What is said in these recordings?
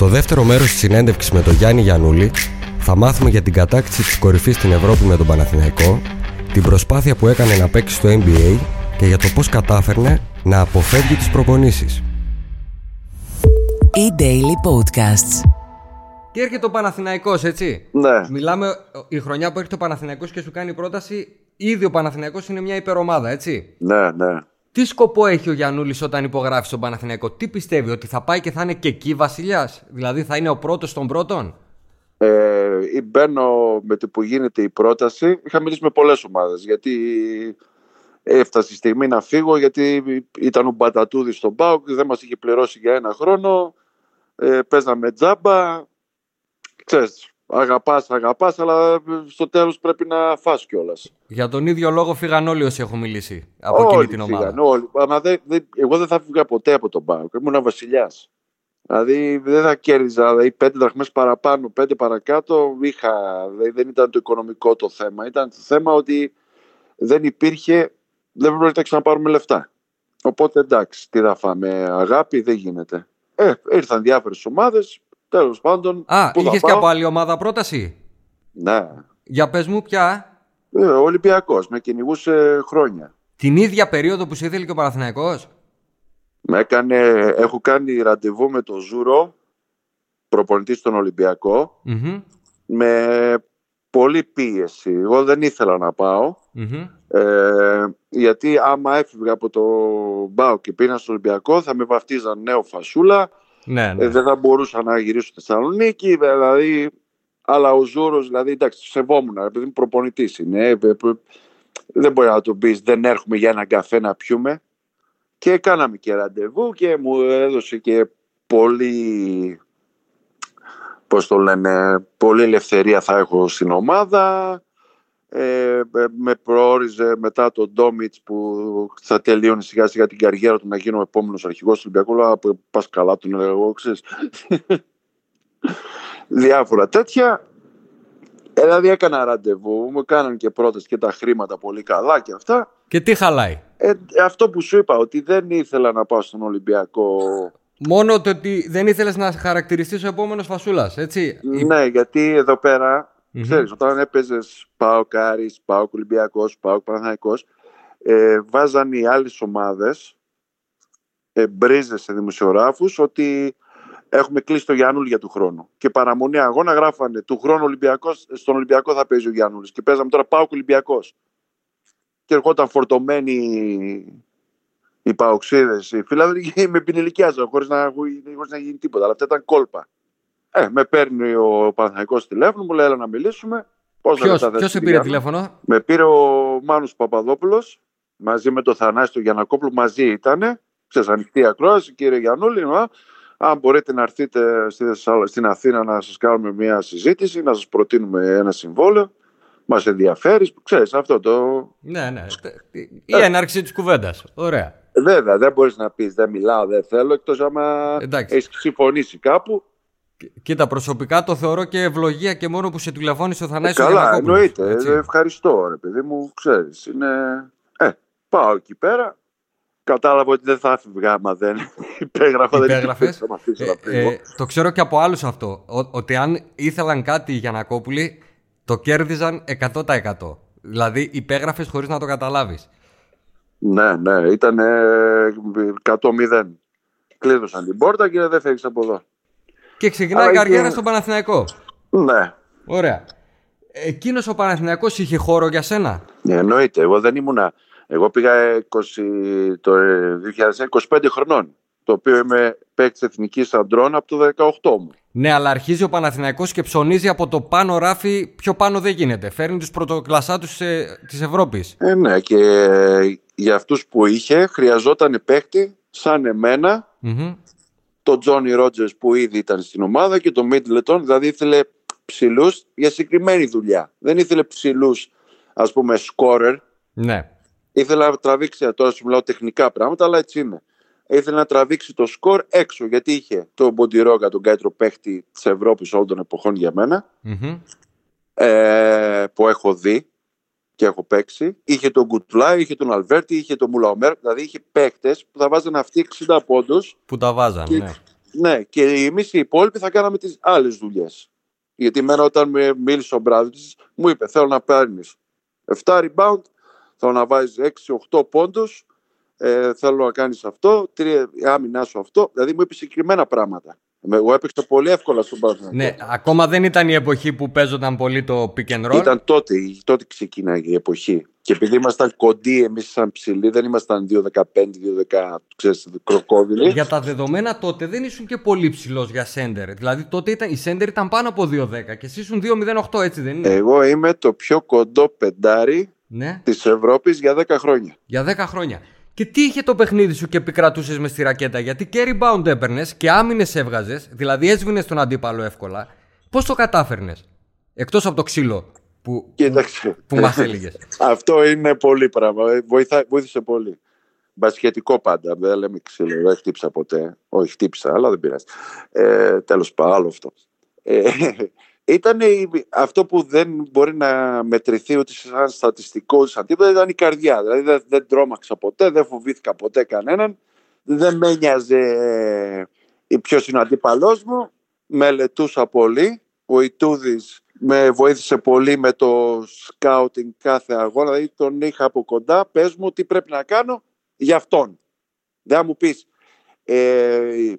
Στο δεύτερο μέρος της συνέντευξης με τον Γιάννη Γιανούλη θα μάθουμε για την κατάκτηση της κορυφής στην Ευρώπη με τον Παναθηναϊκό, την προσπάθεια που έκανε να παίξει στο NBA και για το πώς κατάφερνε να αποφεύγει τις προπονήσεις. E-Daily Podcasts. Και έρχεται ο Παναθηναϊκός, έτσι. Ναι. Μιλάμε η χρονιά που έρχεται ο Παναθηναϊκός και σου κάνει πρόταση. Ήδη ο Παναθηναϊκός είναι μια υπερομάδα, έτσι. Ναι, ναι. Τι σκοπό έχει ο Γιανούλης όταν υπογράφει στον Παναθηναϊκό, τι πιστεύει, ότι θα πάει και θα είναι και εκεί βασιλιάς, δηλαδή θα είναι ο πρώτος των πρώτων; Ε, μπαίνω με το που γίνεται η πρόταση. Είχα μιλήσει με πολλές ομάδες γιατί έφτασε η στιγμή να φύγω γιατί ήταν ο Μπατατούδης στον Πάουκ, δεν μας είχε πληρώσει για ένα χρόνο. Ε, παίζαμε τζάμπα. Ξέρεις, αγαπάς, αγαπάς, αλλά στο τέλος πρέπει να φας κιόλας. Για τον ίδιο λόγο φύγαν όλοι όσοι έχουν μιλήσει από εκείνη την ομάδα. Φύγαν, όλοι. Αλλά δεν, δεν, εγώ δεν θα φύγα ποτέ από τον Πάουκ. Ήμουν βασιλιάς. Δηλαδή δεν θα κέρδιζα δηλαδή, πέντε δραχμές παραπάνω, πέντε παρακάτω. Είχα, δηλαδή, δεν ήταν το οικονομικό το θέμα. Ήταν το θέμα ότι δεν υπήρχε, δεν πρόκειται να ξαναπάρουμε λεφτά. Οπότε εντάξει, τι θα φάμε, αγάπη δεν γίνεται. Ε, ήρθαν διάφορες ομάδες, τέλος πάντων. Α, πού θα είχες και πάω; από άλλη ομάδα πρόταση; Ναι. Για πες μου, πια. Ε, ο Ολυμπιακός με κυνηγούσε χρόνια. Την ίδια περίοδο που σε ήθελε και ο Παναθηναϊκός; Με έκανε, έχω κάνει ραντεβού με τον Ζούρο, προπονητής στον Ολυμπιακό, Μμμ, με πολλή πίεση. Εγώ δεν ήθελα να πάω, μμμ. ε, γιατί άμα έφευγα από τον ΠΑΟΚ και πήγα στο Ολυμπιακό θα με βαφτίζαν νέο Φασούλα, Ναι, ναι. ε, δεν θα μπορούσα να γυρίσω στη Θεσσαλονίκη, δηλαδή... Αλλά ο Ζούρος, δηλαδή, εντάξει, σεβόμουν, επειδή είμαι προπονητής είναι. ε, ε, ε, δεν μπορεί να του πεις, δεν έρχομαι για ένα καφέ να πιούμε. Και κάναμε και ραντεβού και μου έδωσε και πολύ, πώς το λένε, πολύ ελευθερία θα έχω στην ομάδα. Ε, ε, με προόριζε μετά τον Ντόμιτς που θα τελείωνε σιγά σιγά την καριέρα του να γίνω ο επόμενος αρχηγός του Ολυμπιακού. Λέω, «Α, πας καλά τον έλεγα εγώ, ξέρεις. Διάφορα τέτοια. Ε, δηλαδή έκανα ραντεβού, μου κάναν και πρώτες και τα χρήματα πολύ καλά και αυτά. Και τι χαλάει; Ε, αυτό που σου είπα, ότι δεν ήθελα να πάω στον Ολυμπιακό. Μόνο το ότι δεν ήθελες να χαρακτηριστείς ο επόμενος φασούλας, έτσι; Ναι, γιατί εδώ πέρα, Μμμ. ξέρεις, όταν έπαιζες πάω Κάρις, πάω Ολυμπιακός, πάω Παναθηναϊκός, ε, βάζαν οι άλλες ομάδες ε, μπρίζες σε δημοσιογράφους ότι έχουμε κλείσει το Γιάννουλ για του χρόνου. Και παραμονή αγώνα γράφανε του χρόνου Ολυμπιακός, στον Ολυμπιακό θα παίζει ο Γιάννουλης. Και παίζαμε τώρα πάω Ολυμπιακός. Και ερχόταν φορτωμένοι οι παοξίδες, οι φίλοι με πινελικιάζαν χωρίς να, χωρίς να γίνει τίποτα. Αλλά αυτά ήταν κόλπα. Ε, με παίρνει ο Παναθηναϊκός τηλέφωνο, μου λέει έλα να μιλήσουμε. Πόσα Ποιο λεπτά θες, σε πήρε Κυριάκο;» τηλέφωνο; Με πήρε ο Μάνος Παπαδόπουλος μαζί με τον Θανάση τον Γιανακόπουλο μαζί ήτανε. Ξέρεις, ανοιχτή ακρόαση, κύριε Γιαννούλη. α, Αν μπορείτε να έρθετε στη Θεσσαλ- στην Αθήνα να σας κάνουμε μια συζήτηση, να σας προτείνουμε ένα συμβόλαιο. Μας ενδιαφέρει. Ξέρεις, αυτό το... Ναι, ναι. Η Ε. έναρξη της κουβέντας. Ωραία. Βέβαια, δεν μπορείς να πεις δεν μιλάω, δεν θέλω, εκτός άμα Εντάξει. έχεις συμφωνήσει κάπου. Κοίτα, προσωπικά το θεωρώ και ευλογία και μόνο που σε τηλεφώνησε ο Θανάσης ο Καλά, Γιαννακόπουλος, εννοείται. έτσι. Ε, Ευχαριστώ, ρε παιδί μου. Ξέρεις, είναι... Ε, πάω εκεί πέρα. Κατάλαβα ότι δεν θα έφευγα άμα δεν υπέγραφα. δεν Υπέγραφες. θα μ' αφήσω να Ε, φύγω. ε, το ξέρω και από άλλους αυτό. ο- ότι αν ήθελαν κάτι οι Γιανακόπουλοι, το κέρδιζαν 100%. Δηλαδή υπέγραφες χωρίς να το καταλάβεις. Ναι, ναι, ήταν 100-0. Κλείδωσαν την πόρτα και δεν φεύγεις από εδώ. Και ξεκινάει Αλλά η καριέρα είχε- στον Παναθηναϊκό. Ναι, Ωραία. Εκείνος ο Παναθηναϊκός είχε χώρο για σένα; ναι, εννοείται. Εγώ δεν ήμουνα. Εγώ πήγα 20, το ε, 2025 χρονών. Το οποίο είμαι παίκτης εθνικής αντρών από το 18 μου. Ναι, αλλά αρχίζει ο Παναθηναϊκός και ψωνίζει από το πάνω ράφι. Πιο πάνω δεν γίνεται. Φέρνει τους πρωτοκλασσάτου της Ευρώπης. Ε, ναι, και για αυτούς που είχε χρειαζόταν παίκτη σαν εμένα τον Τζόνι Ρότζερς που ήδη ήταν στην ομάδα και τον Μίτλετον, δηλαδή ήθελε ψηλούς για συγκεκριμένη δουλειά. Δεν ήθελε ψηλούς, ας πούμε, σκόρερ. Ναι. Ήθελε να τραβήξει, τώρα σου μιλάω τεχνικά πράγματα, αλλά έτσι είναι. Ήθελε να τραβήξει το σκορ έξω, γιατί είχε τον Μποντιρόγκα, τον καλύτερο παίχτη της Ευρώπης όλων των εποχών για μένα, Μμμ. ε, που έχω δει και έχω παίξει. Είχε τον Γκουτλά, είχε τον Αλβέρτη, είχε τον Μουλαομέρ. Δηλαδή είχε παίχτε που θα βάζανε αυτοί 60 πόντους Που τα βάζαν, και, ναι. ναι, και εμείς οι υπόλοιποι θα κάναμε τις άλλες δουλειές. Γιατί εμένα όταν με μίλησε ο Μπράδο, μου είπε: Θέλω να παίρνεις 7 rebound, θέλω να βάζεις 6-8 πόντους, ε, θέλω να κάνεις αυτό, τρία άμυνά σου αυτό. Δηλαδή μου είπε συγκεκριμένα πράγματα. Εγώ έπαιξα πολύ εύκολα στον Παναθηναϊκό. Ναι, ακόμα δεν ήταν η εποχή που παίζονταν πολύ το pick and roll. Ήταν τότε, τότε ξεκίναγε η εποχή. Και επειδή ήμασταν κοντοί, εμείς σαν ψηλοί, δεν ήμασταν 2-15, 2-10, ξέρεις, κροκόδιλοι. Για τα δεδομένα τότε δεν ήσουν και πολύ ψηλός για σέντερ. Δηλαδή τότε ήταν, η σέντερ ήταν πάνω από 2-10 και εσύ ήσουν 2-0-8, έτσι δεν είναι; Εγώ είμαι το πιο κοντό πεντάρι ναι. της Ευρώπης για 10 χρόνια. Για 10 χρόνια. Και τι είχε το παιχνίδι σου και επικρατούσες μες στη ρακέτα, Γιατί και rebound έπαιρνες και άμυνες έβγαζες, δηλαδή έσβηνες τον αντίπαλο εύκολα. Πώς το κατάφερνες, εκτός από το ξύλο που, Κοίταξε. που, που μας έλεγες. Αυτό είναι πολύ πράγμα. Ε, βοηθά, βοήθησε πολύ. Μπασχετικό πάντα. Δεν λέμε ξύλο. Δεν χτύπησα ποτέ. Όχι, χτύπησα, αλλά δεν πειράζει. Ε, Τέλος πάντων, άλλο αυτό. Ε, ήταν αυτό που δεν μπορεί να μετρηθεί ούτε σαν στατιστικό σαν τίποτα ήταν η καρδιά. Δηλαδή δεν, δεν τρόμαξα ποτέ, δεν φοβήθηκα ποτέ κανέναν. Δεν με νοιάζε ποιος είναι ο αντίπαλός μου. Μελετούσα πολύ. Ο Ιτούδης με βοήθησε πολύ με το σκάουτινγκ κάθε αγώνα. Δηλαδή τον είχα από κοντά. Πες μου τι πρέπει να κάνω για αυτόν. Δεν θα μου πεις ε,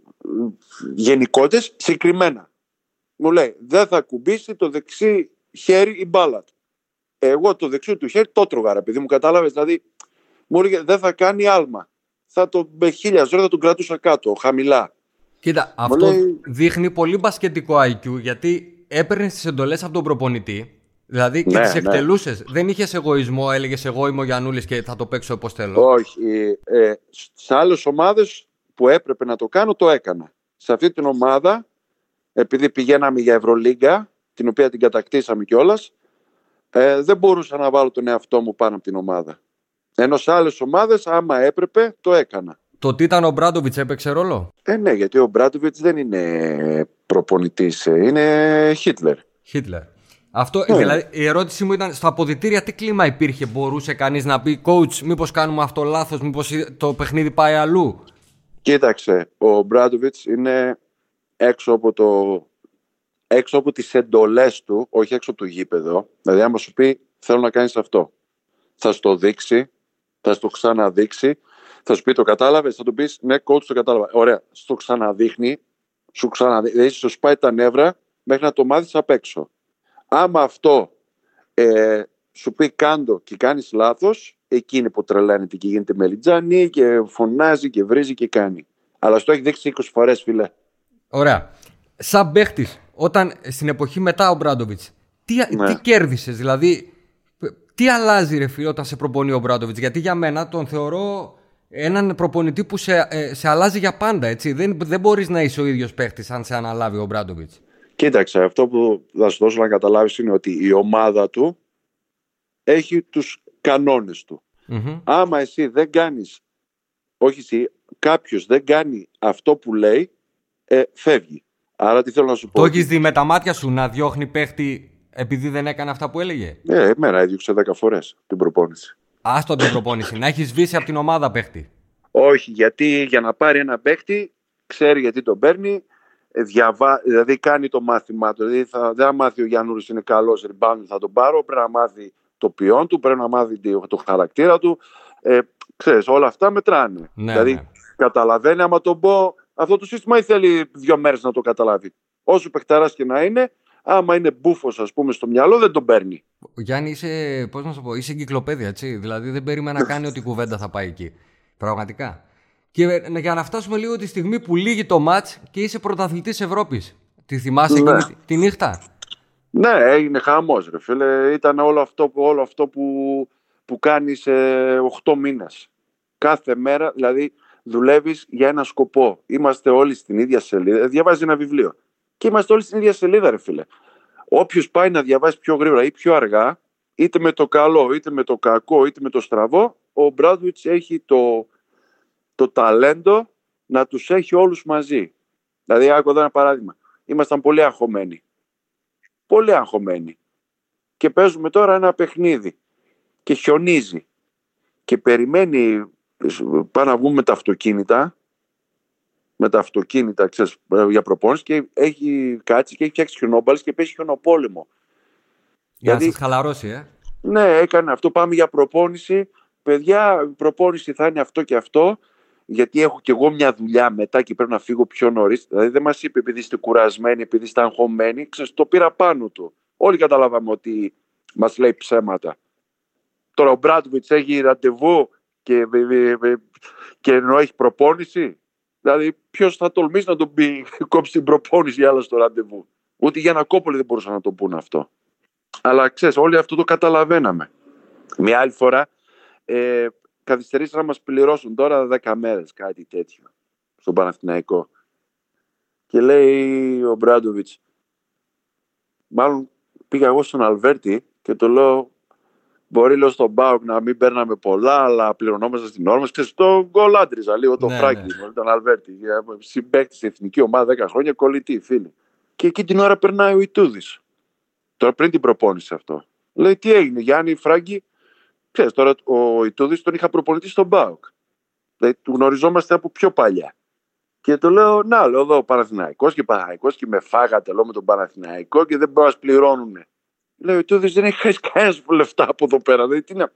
γενικότητες, συγκεκριμένα μου λέει δεν θα κουμπίσει το δεξί χέρι η μπάλα του. Εγώ το δεξί του χέρι το τρώγα, επειδή μου κατάλαβες; Δηλαδή, μου έλεγε δεν θα κάνει άλμα. Θα το με χίλια ζώρια θα τον κρατούσα κάτω, χαμηλά. Κοίτα, αυτό δείχνει πολύ μπασκετικό IQ γιατί έπαιρνε τις εντολές από τον προπονητή. Δηλαδή και ναι, τις ναι. εκτελούσες. Δεν είχες εγωισμό, έλεγες Εγώ είμαι ο Γιανούλη και θα το παίξω όπως θέλω. Όχι. Ε, σε άλλες ομάδες που έπρεπε να το κάνω, το έκανα. Σε αυτή την ομάδα επειδή πηγαίναμε για Ευρωλίγκα, την οποία την κατακτήσαμε κιόλας, ε, δεν μπορούσα να βάλω τον εαυτό μου πάνω από την ομάδα. Ενώ σε άλλες ομάδες, άμα έπρεπε, το έκανα. Το τι ήταν ο Μπράντοβιτς έπαιξε ρόλο; Ε, ναι, γιατί ο Μπράντοβιτς δεν είναι προπονητής, ε, είναι Χίτλερ. Χίτλερ. Αυτό, ναι. δηλαδή, η ερώτηση μου ήταν στα αποδητήρια τι κλίμα υπήρχε; Μπορούσε κανείς να πει, coach, μήπως κάνουμε αυτό λάθος, μήπως το παιχνίδι πάει αλλού; Κοίταξε, ο Μπράντοβιτς είναι έξω από, το, έξω από τις εντολές του, όχι έξω από το γήπεδο. Δηλαδή άμα σου πει θέλω να κάνεις αυτό, θα στο δείξει, θα στο ξαναδείξει, θα σου πει το κατάλαβες, θα του πεις ναι coach το κατάλαβα. Ωραία, στο ξαναδείχνει, σου ξαναδείχνει, δηλαδή σου σπάει τα νεύρα μέχρι να το μάθεις απ' έξω. Άμα αυτό ε, σου πει κάντο και κάνεις λάθος, εκείνη που τρελαίνεται και γίνεται μελιτζάνι και φωνάζει και βρίζει και κάνει. Αλλά στο έχει δείξει 20 φορές φίλε. Ωραία. Σαν παίχτης, όταν στην εποχή μετά ο Μπράντοβιτς, τι, ναι. τι κέρδισες, δηλαδή, τι αλλάζει ρε φίλε όταν σε προπονεί ο Μπράντοβιτς; Γιατί για μένα τον θεωρώ έναν προπονητή που σε, ε, σε αλλάζει για πάντα. Έτσι. Δεν, δεν μπορείς να είσαι ο ίδιος παίχτης αν σε αναλάβει ο Μπράντοβιτς. Κοίταξε, αυτό που θα σου δώσω να καταλάβεις είναι ότι η ομάδα του έχει τους κανόνες του. mm Άμα εσύ δεν κάνεις, όχι εσύ, κάποιος δεν κάνει αυτό που λέει, ε, φεύγει. Άρα τι θέλω να σου πω. Το έχεις δει με τα μάτια σου να διώχνει παίχτη επειδή δεν έκανε αυτά που έλεγε; Ναι, εμένα έδιωξε 10 φορές την προπόνηση. Άστο την προπόνηση. να έχεις σβήσει από την ομάδα παίχτη. Όχι, γιατί για να πάρει ένα παίχτη, ξέρει γιατί τον παίρνει, ε, διαβα... δηλαδή κάνει το μάθημά του. Δηλαδή θα... δεν θα μάθει ο Γιάννουρης είναι καλός rebound, θα τον πάρω. Πρέπει να μάθει το ποιόν του, πρέπει να μάθει το χαρακτήρα του. Ε, ξέρεις, όλα αυτά μετράνε. Ναι, δηλαδή ναι. καταλαβαίνει άμα τον πω αυτό το σύστημα ή θέλει δύο μέρες να το καταλάβει. Όσο παιχταράς και να είναι, άμα είναι μπούφος, ας πούμε, στο μυαλό, δεν τον παίρνει. Γιάννη, είσαι, πώς να σου πω, είσαι εγκυκλοπαίδεια, έτσι. Δηλαδή δεν περίμενα να κάνει ότι η κουβέντα θα πάει εκεί. Πραγματικά. Και ε, για να φτάσουμε λίγο τη στιγμή που λύγει το ματ και είσαι πρωταθλητής Ευρώπης. Τη θυμάσαι ναι. εκείνη τη νύχτα; Ναι, έγινε χαμός, ρε φίλε. Ήταν όλο αυτό, όλο αυτό που, που κάνεις σε 8 μήνες. Κάθε μέρα, δηλαδή δουλεύεις για ένα σκοπό. Είμαστε όλοι στην ίδια σελίδα. Διαβάζει ένα βιβλίο. Και είμαστε όλοι στην ίδια σελίδα, ρε φίλε. Όποιος πάει να διαβάσει πιο γρήγορα ή πιο αργά, είτε με το καλό, είτε με το κακό, είτε με το στραβό, ο Μπράντουιτς έχει το, το ταλέντο να τους έχει όλους μαζί. Δηλαδή, άκου εδώ ένα παράδειγμα. Ήμασταν πολύ αγχωμένοι. Πολύ αγχωμένοι. Και παίζουμε τώρα ένα παιχνίδι. Και χιονίζει. Και περιμένει πάμε να βγούμε τα αυτοκίνητα με τα αυτοκίνητα ξέρεις, για προπόνηση και έχει κάτσει και έχει φτιάξει χιονόμπαλες και παίζει χιονοπόλεμο. Για να σας χαλαρώσει, ε. Ναι, έκανε αυτό. Πάμε για προπόνηση. Παιδιά, η προπόνηση θα είναι αυτό και αυτό. Γιατί έχω κι εγώ μια δουλειά μετά και πρέπει να φύγω πιο νωρίς. Δηλαδή δεν μας είπε επειδή είστε κουρασμένοι, επειδή είστε αγχωμένοι. Ξέρεις, το πήρα πάνω του. Όλοι καταλάβαμε ότι μας λέει ψέματα. Τώρα ο Μπράντβιτ έχει ραντεβού και, και ενώ έχει προπόνηση. Δηλαδή, ποιος θα τολμήσει να τον πει κόψει την προπόνηση άλλα στο ραντεβού. Ούτε για ένα κόπολο δεν μπορούσαν να το πούνε αυτό. Αλλά ξέρεις, όλοι αυτό το καταλαβαίναμε. Μια άλλη φορά ε, καθυστερήσαν να μας πληρώσουν τώρα 10 μέρες κάτι τέτοιο στον Παναθηναϊκό. Και λέει ο Μπράντοβιτς, μάλλον πήγα εγώ στον Αλβέρτη και το λέω Μπορεί λέω στον Μπάουκ να μην παίρναμε πολλά, αλλά πληρωνόμαστε στην όρμα. Και στο γκολ άντριζα λίγο τον ναι, Φράγκη, ναι. τον Αλβέρτη. Συμπέκτη στην εθνική ομάδα 10 χρόνια, κολλητή, φίλοι. Και εκεί την ώρα περνάει ο Ιτούδης. Τώρα πριν την προπόνηση αυτό. Λέει τι έγινε, Γιάννη Φράγκη. Ξέρεις, τώρα ο Ιτούδης τον είχα προπονητή στον Μπάουκ. Δηλαδή, του γνωριζόμαστε από πιο παλιά. Και το λέω, να, λέω εδώ Παναθηναϊκός και Παναθηναϊκός και με φάγατε λέω με τον Παναθηναϊκό και δεν μπορούν να πληρώνουν. Λέω, ο Τούδη δεν έχει χάσει κανένας λεφτά από εδώ πέρα. Δηλαδή, τι να...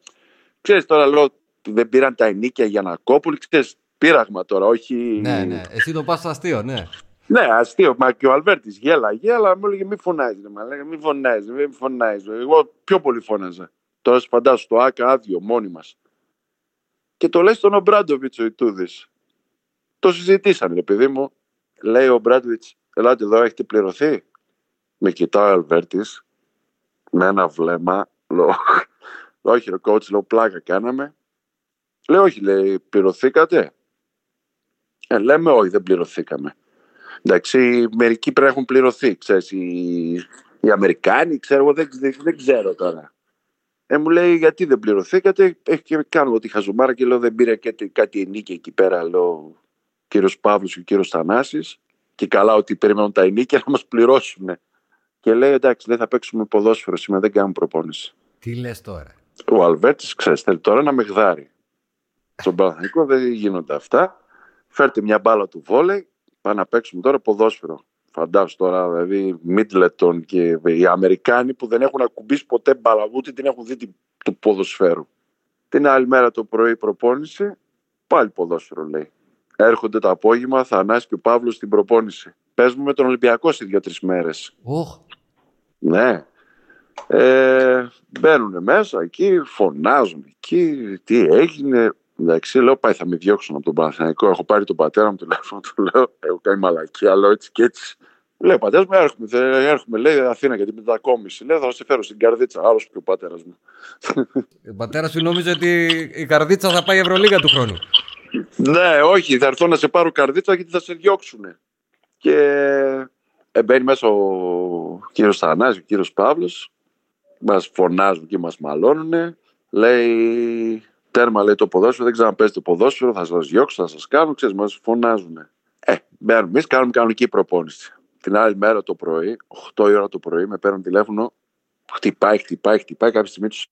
Ξέρεις τώρα, λέω, δεν πήραν τα ενίκια για να κόπουν. Ξέρεις, πείραγμα τώρα, όχι... Ναι, ναι. Εσύ το πας αστείο, ναι. Ναι, αστείο. Μα και ο Αλβέρτης γέλα, γέλα, μου έλεγε μη φωνάζει. Μη λέγε, μη φωνάζει, μη φωνάζει. Εγώ πιο πολύ φώναζα. Τώρα σου φαντάσου το ΑΚΑ άδειο, μόνοι μας. Και το λέει στον Ομπράντοβιτς ο Ιτούδης. Το συζητήσανε, παιδί μου. Λέει ο Μπράντοβιτ, ελάτε εδώ, έχετε πληρωθεί. Με κοιτάει ο Αλβέρτης με ένα βλέμμα. Λέω, όχι ρε κότσι, λέω πλάκα κάναμε. Λέω όχι, λέει, πληρωθήκατε. Ε, λέμε όχι, δεν πληρωθήκαμε. Εντάξει, μερικοί πρέπει να έχουν πληρωθεί, ξέρεις, οι, οι Αμερικάνοι, ξέρω, δεν, δεν, δεν ξέρω τώρα. Ε, μου λέει γιατί δεν πληρωθήκατε, έχει και κάνω τη χαζουμάρα και λέω δεν πήρε κάτι, κάτι ενίκη εκεί πέρα, λέω κύριος Παύλος και ο κύριος Θανάσης και καλά ότι περιμένουν τα ενίκια να μας πληρώσουν. Και λέει εντάξει δεν θα παίξουμε ποδόσφαιρο σήμερα, δεν κάνουμε προπόνηση. Τι λες τώρα; Ο Αλβέρτης ξέρεις, θέλει τώρα να με γδάρει. Στον Παναθηνικό δεν γίνονται αυτά. Φέρτε μια μπάλα του βόλεϊ, πάμε να παίξουμε τώρα ποδόσφαιρο. Φαντάσου τώρα, δηλαδή, Μίτλετον και οι Αμερικάνοι που δεν έχουν ακουμπήσει ποτέ μπάλα, ούτε την έχουν δει του ποδοσφαίρου. Την άλλη μέρα το πρωί προπόνηση, πάλι ποδόσφαιρο λέει. Έρχονται το απόγευμα, θα ανάσει και ο Παύλος στην προπόνηση. Παίζουμε με τον Ολυμπιακό σε δύο-τρεις μέρες. Ναι. Ε, μπαίνουν μέσα εκεί, φωνάζουν εκεί, τι έγινε. Εντάξει, λέω πάει θα με διώξουν από τον Παναθηναϊκό. Έχω πάρει τον πατέρα μου τηλέφωνο, του λέω, έχω κάνει μαλακή, αλλά έτσι και έτσι. Λέω, πατέρας μου, έρχομαι, έρχομαι, λέει Αθήνα για την μετακόμιση. Λέω, θα σε φέρω στην καρδίτσα, άλλος και ο πατέρας μου. Ο πατέρα σου νόμιζε ότι η καρδίτσα θα πάει Ευρωλίγα του χρόνου. ναι, όχι, θα έρθω να σε πάρω καρδίτσα γιατί θα σε διώξουν. Και ε, μπαίνει μέσα ο κύριος Θανάσης, ο κύριος Παύλος, μας φωνάζουν και μας μαλώνουν. Λέει τέρμα λέει το ποδόσφαιρο, δεν ξέρω αν παίζετε ποδόσφαιρο, θα σας διώξω, θα σας κάνω, ξέρεις, μας φωνάζουν. Ε, μπαίνουμε εμείς, κάνουμε κανονική προπόνηση. Την άλλη μέρα το πρωί, 8 η ώρα το πρωί, με παίρνουν τηλέφωνο, χτυπάει, χτυπάει, χτυπάει κάποια στιγμή τους.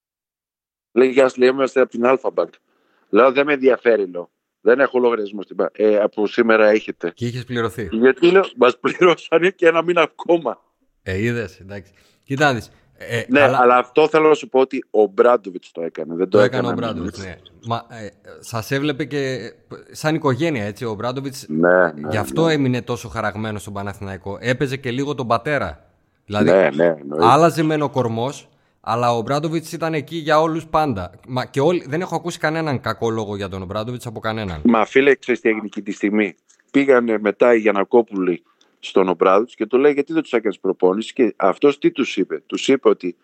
Λέει, Γεια σα, λέει, είμαστε από την Alpha Bank. Λέω, δεν με ενδιαφέρει, λέω. Δεν έχω λογαριασμό στην ε, Από σήμερα έχετε. Και είχες πληρωθεί. Γιατί λέω, μας πληρώσανε και ένα μήνα ακόμα. Ε, είδες, εντάξει. Κοιτάξτε. Ε, ναι, αλλά... αλλά... αυτό θέλω να σου πω ότι ο Μπράντοβιτς το έκανε. Δεν το, το έκανε ο Μπράντοβιτς. Ναι. Μα, ε, Σας έβλεπε και σαν οικογένεια έτσι. Ο Μπράντοβιτς ναι, ναι, γι' αυτό ναι. έμεινε τόσο χαραγμένος στον Παναθηναϊκό. Έπαιζε και λίγο τον πατέρα. Δηλαδή, ναι, ναι, άλλαζε μεν ο κορμός, αλλά ο Μπράντοβιτς ήταν εκεί για όλους πάντα. Μα και όλοι, δεν έχω ακούσει κανέναν κακό λόγο για τον Μπράντοβιτς από κανέναν. Μα φίλε, ξέρεις τι έγινε τη στιγμή; Πήγανε μετά οι Γιανακόπουλοι στον Ομπράδο και του λέει γιατί δεν τους έκανες προπόνηση. Και αυτός τι τους είπε; Τους είπε ότι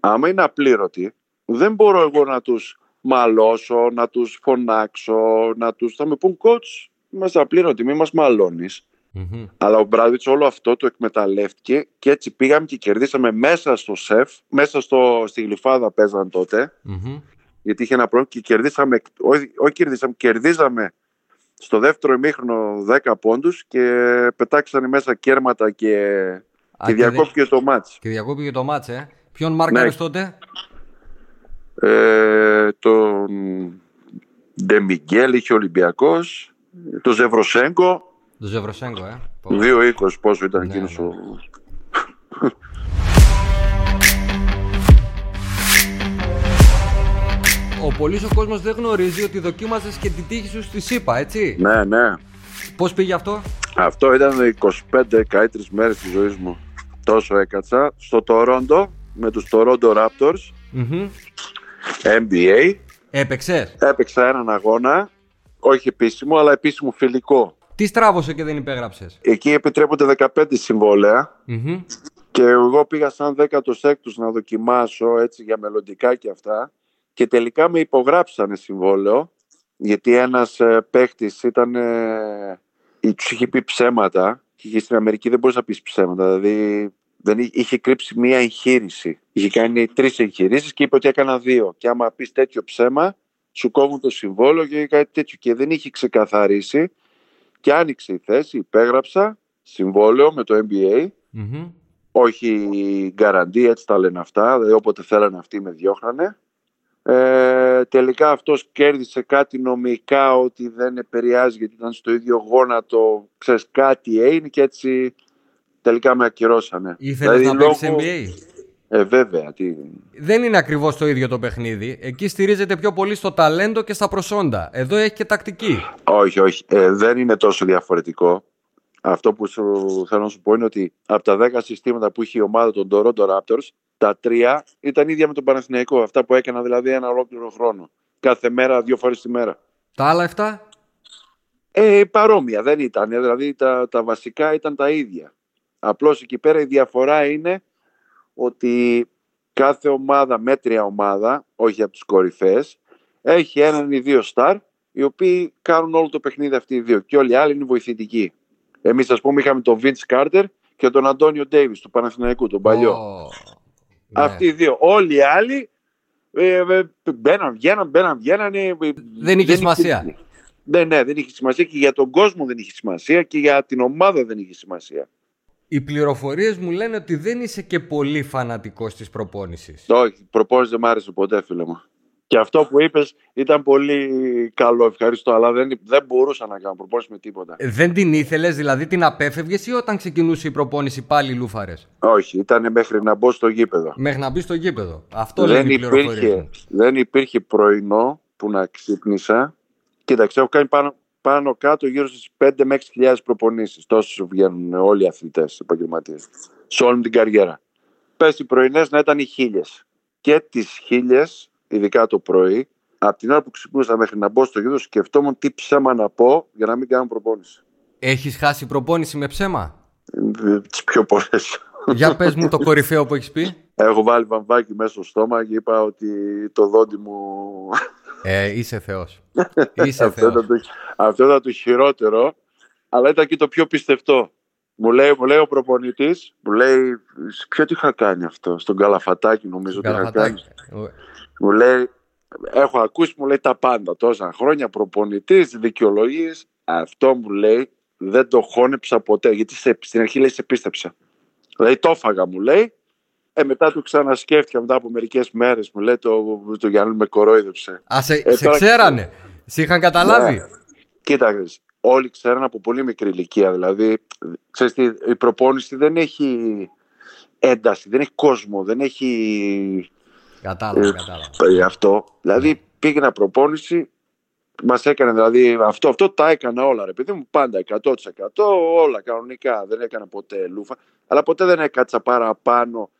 άμα είναι απλήρωτοι, δεν μπορώ εγώ να τους μαλώσω, να τους φωνάξω, να τους. Θα με πούν coach, είμαστε απλήρωτοι, μην μας μαλώνεις. Mm-hmm. Αλλά ο Μπράδιτ όλο αυτό το εκμεταλλεύτηκε και έτσι πήγαμε και κερδίσαμε μέσα στο σεφ, μέσα στο, στη γλυφάδα παίζαν τότε. Mm-hmm. Γιατί είχε ένα πρόβλημα και κερδίσαμε, όχι, όχι κερδίσαμε, κερδίζαμε στο δεύτερο ημίχρονο 10 πόντους και πετάξανε μέσα κέρματα και, Α, και διακόπηκε το μάτς. Και διακόπηκε το μάτς, ε. Ποιον μάρκαρες ναι. τότε; Ε, τον Ντεμιγκέλ είχε ο Ολυμπιακός, τον Ζευροσέγκο, Το Ζευροσέγκο, ε. 2-20 πόσο ήταν ναι, εκείνος ναι. ο. ο πολύς ο κόσμος δεν γνωρίζει ότι δοκίμαζε και την τύχη σου στη ΣΥΠΑ, έτσι; Ναι, ναι. Πώς πήγε αυτό, Αυτό ήταν 25-13 μέρες της ζωής μου. Τόσο έκατσα στο Τορόντο με τους Toronto Raptors. mm NBA. Έπαιξες; Έπαιξα έναν αγώνα. Όχι επίσημο, αλλά επίσημο φιλικό. Τις στράβωσε και δεν υπέγραψες. Εκεί επιτρέπονται 15 συμβολαια Και εγώ πήγα σαν 16ο να δοκιμάσω έτσι για μελλοντικά και αυτά. Και τελικά με υπογράψανε συμβόλαιο. Γιατί ένας ε, παίχτης ήταν. Ε, τους είχε πει ψέματα. Και στην Αμερική δεν μπορείς να πεις ψέματα. Δηλαδή δεν είχε κρύψει μία εγχείρηση. Είχε κάνει τρεις εγχειρήσεις και είπε ότι έκανα δύο. Και άμα πεις τέτοιο ψέμα, σου κόβουν το συμβόλαιο και κάτι τέτοιο. Και δεν είχε ξεκαθαρίσει. Και άνοιξε η θέση, υπέγραψα συμβόλαιο με το NBA. mm Όχι γκαραντί, έτσι τα λένε αυτά. Δηλαδή όποτε θέλανε αυτοί με διώχνανε. Ε, τελικά αυτός κέρδισε κάτι νομικά ότι δεν επηρεάζει γιατί ήταν στο ίδιο γόνατο, ξέρεις κάτι έγινε και έτσι τελικά με ακυρώσανε. Ήθελες δηλαδή, να παίξεις NBA. Ε, βέβαια. Τι... Δεν είναι ακριβώς το ίδιο το παιχνίδι. Εκεί στηρίζεται πιο πολύ στο ταλέντο και στα προσόντα. Εδώ έχει και τακτική. Όχι, όχι. Ε, δεν είναι τόσο διαφορετικό. Αυτό που σου, θέλω να σου πω είναι ότι από τα 10 συστήματα που είχε η ομάδα των Toronto Raptors, τα τρία ήταν ίδια με τον Παναθηναϊκό. Αυτά που έκανα δηλαδή ένα ολόκληρο χρόνο. Κάθε μέρα, δύο φορές τη μέρα. Τα άλλα 7? Ε, παρόμοια δεν ήταν. Δηλαδή τα, τα βασικά ήταν τα ίδια. Απλώς εκεί πέρα η διαφορά είναι ότι κάθε ομάδα, μέτρια ομάδα, όχι από τις κορυφές, έχει έναν ή δύο στάρ, οι οποίοι κάνουν όλο το παιχνίδι αυτοί οι δύο και όλοι οι άλλοι είναι βοηθητικοί. Εμείς ας πούμε είχαμε τον Vince Carter και τον Αντώνιο Ντέιβις του Παναθηναϊκού, τον παλιό. Oh, αυτοί οι δύο. Όλοι οι άλλοι ε, ε, μπαίναν, βγαίναν, μπαίναν, βγαίναν. Ε, δεν είχε σημασία. Ναι, ναι, δεν είχε σημασία και για τον κόσμο δεν είχε σημασία και για την ομάδα δεν είχε σημασία. Οι πληροφορίες μου λένε ότι δεν είσαι και πολύ φανατικός της προπόνησης. Όχι, η προπόνηση δεν μ' άρεσε ποτέ φίλε μου. Και αυτό που είπες ήταν πολύ καλό, ευχαριστώ, αλλά δεν, δεν μπορούσα να κάνω προπόνηση με τίποτα. Ε, δεν την ήθελες, δηλαδή την απέφευγες ή όταν ξεκινούσε η προπόνηση πάλι λούφαρες; Όχι, ήταν μέχρι να μπω στο γήπεδο. Μέχρι να μπει στο γήπεδο. Αυτό δεν λένε υπήρχε, Δεν υπήρχε πρωινό που να ξύπνησα. Κοίταξε, έχω κάνει πάνω, πάνω κάτω γύρω στις 5 με 6.000 προπονήσεις. Τόσο βγαίνουν όλοι οι αθλητές, επαγγελματίες. Σε όλη την καριέρα. Πες οι πρωινές να ήταν οι χίλιες. Και τις χίλιες, ειδικά το πρωί, από την ώρα που ξυπνούσα μέχρι να μπω στο γύρο, σκεφτόμουν τι ψέμα να πω για να μην κάνω προπόνηση. Έχεις χάσει προπόνηση με ψέμα; Ε, τις πιο πολλές. Για πες μου το κορυφαίο που έχεις πει. Έχω βάλει βαμβάκι μέσα στο στόμα και είπα ότι το δόντι μου ε, είσαι θεός. Είσαι αυτό, Ήταν το, αυτό ήταν το χειρότερο, αλλά ήταν και το πιο πιστευτό. Μου λέει, μου λέει ο προπονητής, μου λέει, ποιο τι είχα κάνει αυτό, στον Καλαφατάκι νομίζω ότι είχα κάνει. Μου λέει, έχω ακούσει, μου λέει τα πάντα τόσα χρόνια προπονητής, δικαιολογίες. Αυτό μου λέει, δεν το χώνεψα ποτέ, γιατί στην αρχή λέει σε πίστεψα. Δηλαδή το έφαγα μου λέει ε, μετά του ξανασκέφτηκα μετά από μερικές μέρες. Μου λέει το, το Γιάννη με κορόιδεψε. Α, σε, ε, σε ξέρανε. Σε είχαν καταλάβει. Ναι. Κοίταξε. Όλοι ξέραν από πολύ μικρή ηλικία. Δηλαδή, ξέρεις τι, η προπόνηση δεν έχει ένταση, δεν έχει κόσμο, δεν έχει. Κατάλαβα, ε, κατάλαβα. Ε, αυτό. Δηλαδή, ναι. πήγαινα προπόνηση, μας έκανε δηλαδή αυτό, αυτό τα έκανα όλα. Ρε παιδί μου, πάντα 100% όλα κανονικά. Δεν έκανα ποτέ λούφα, αλλά ποτέ δεν έκατσα παραπάνω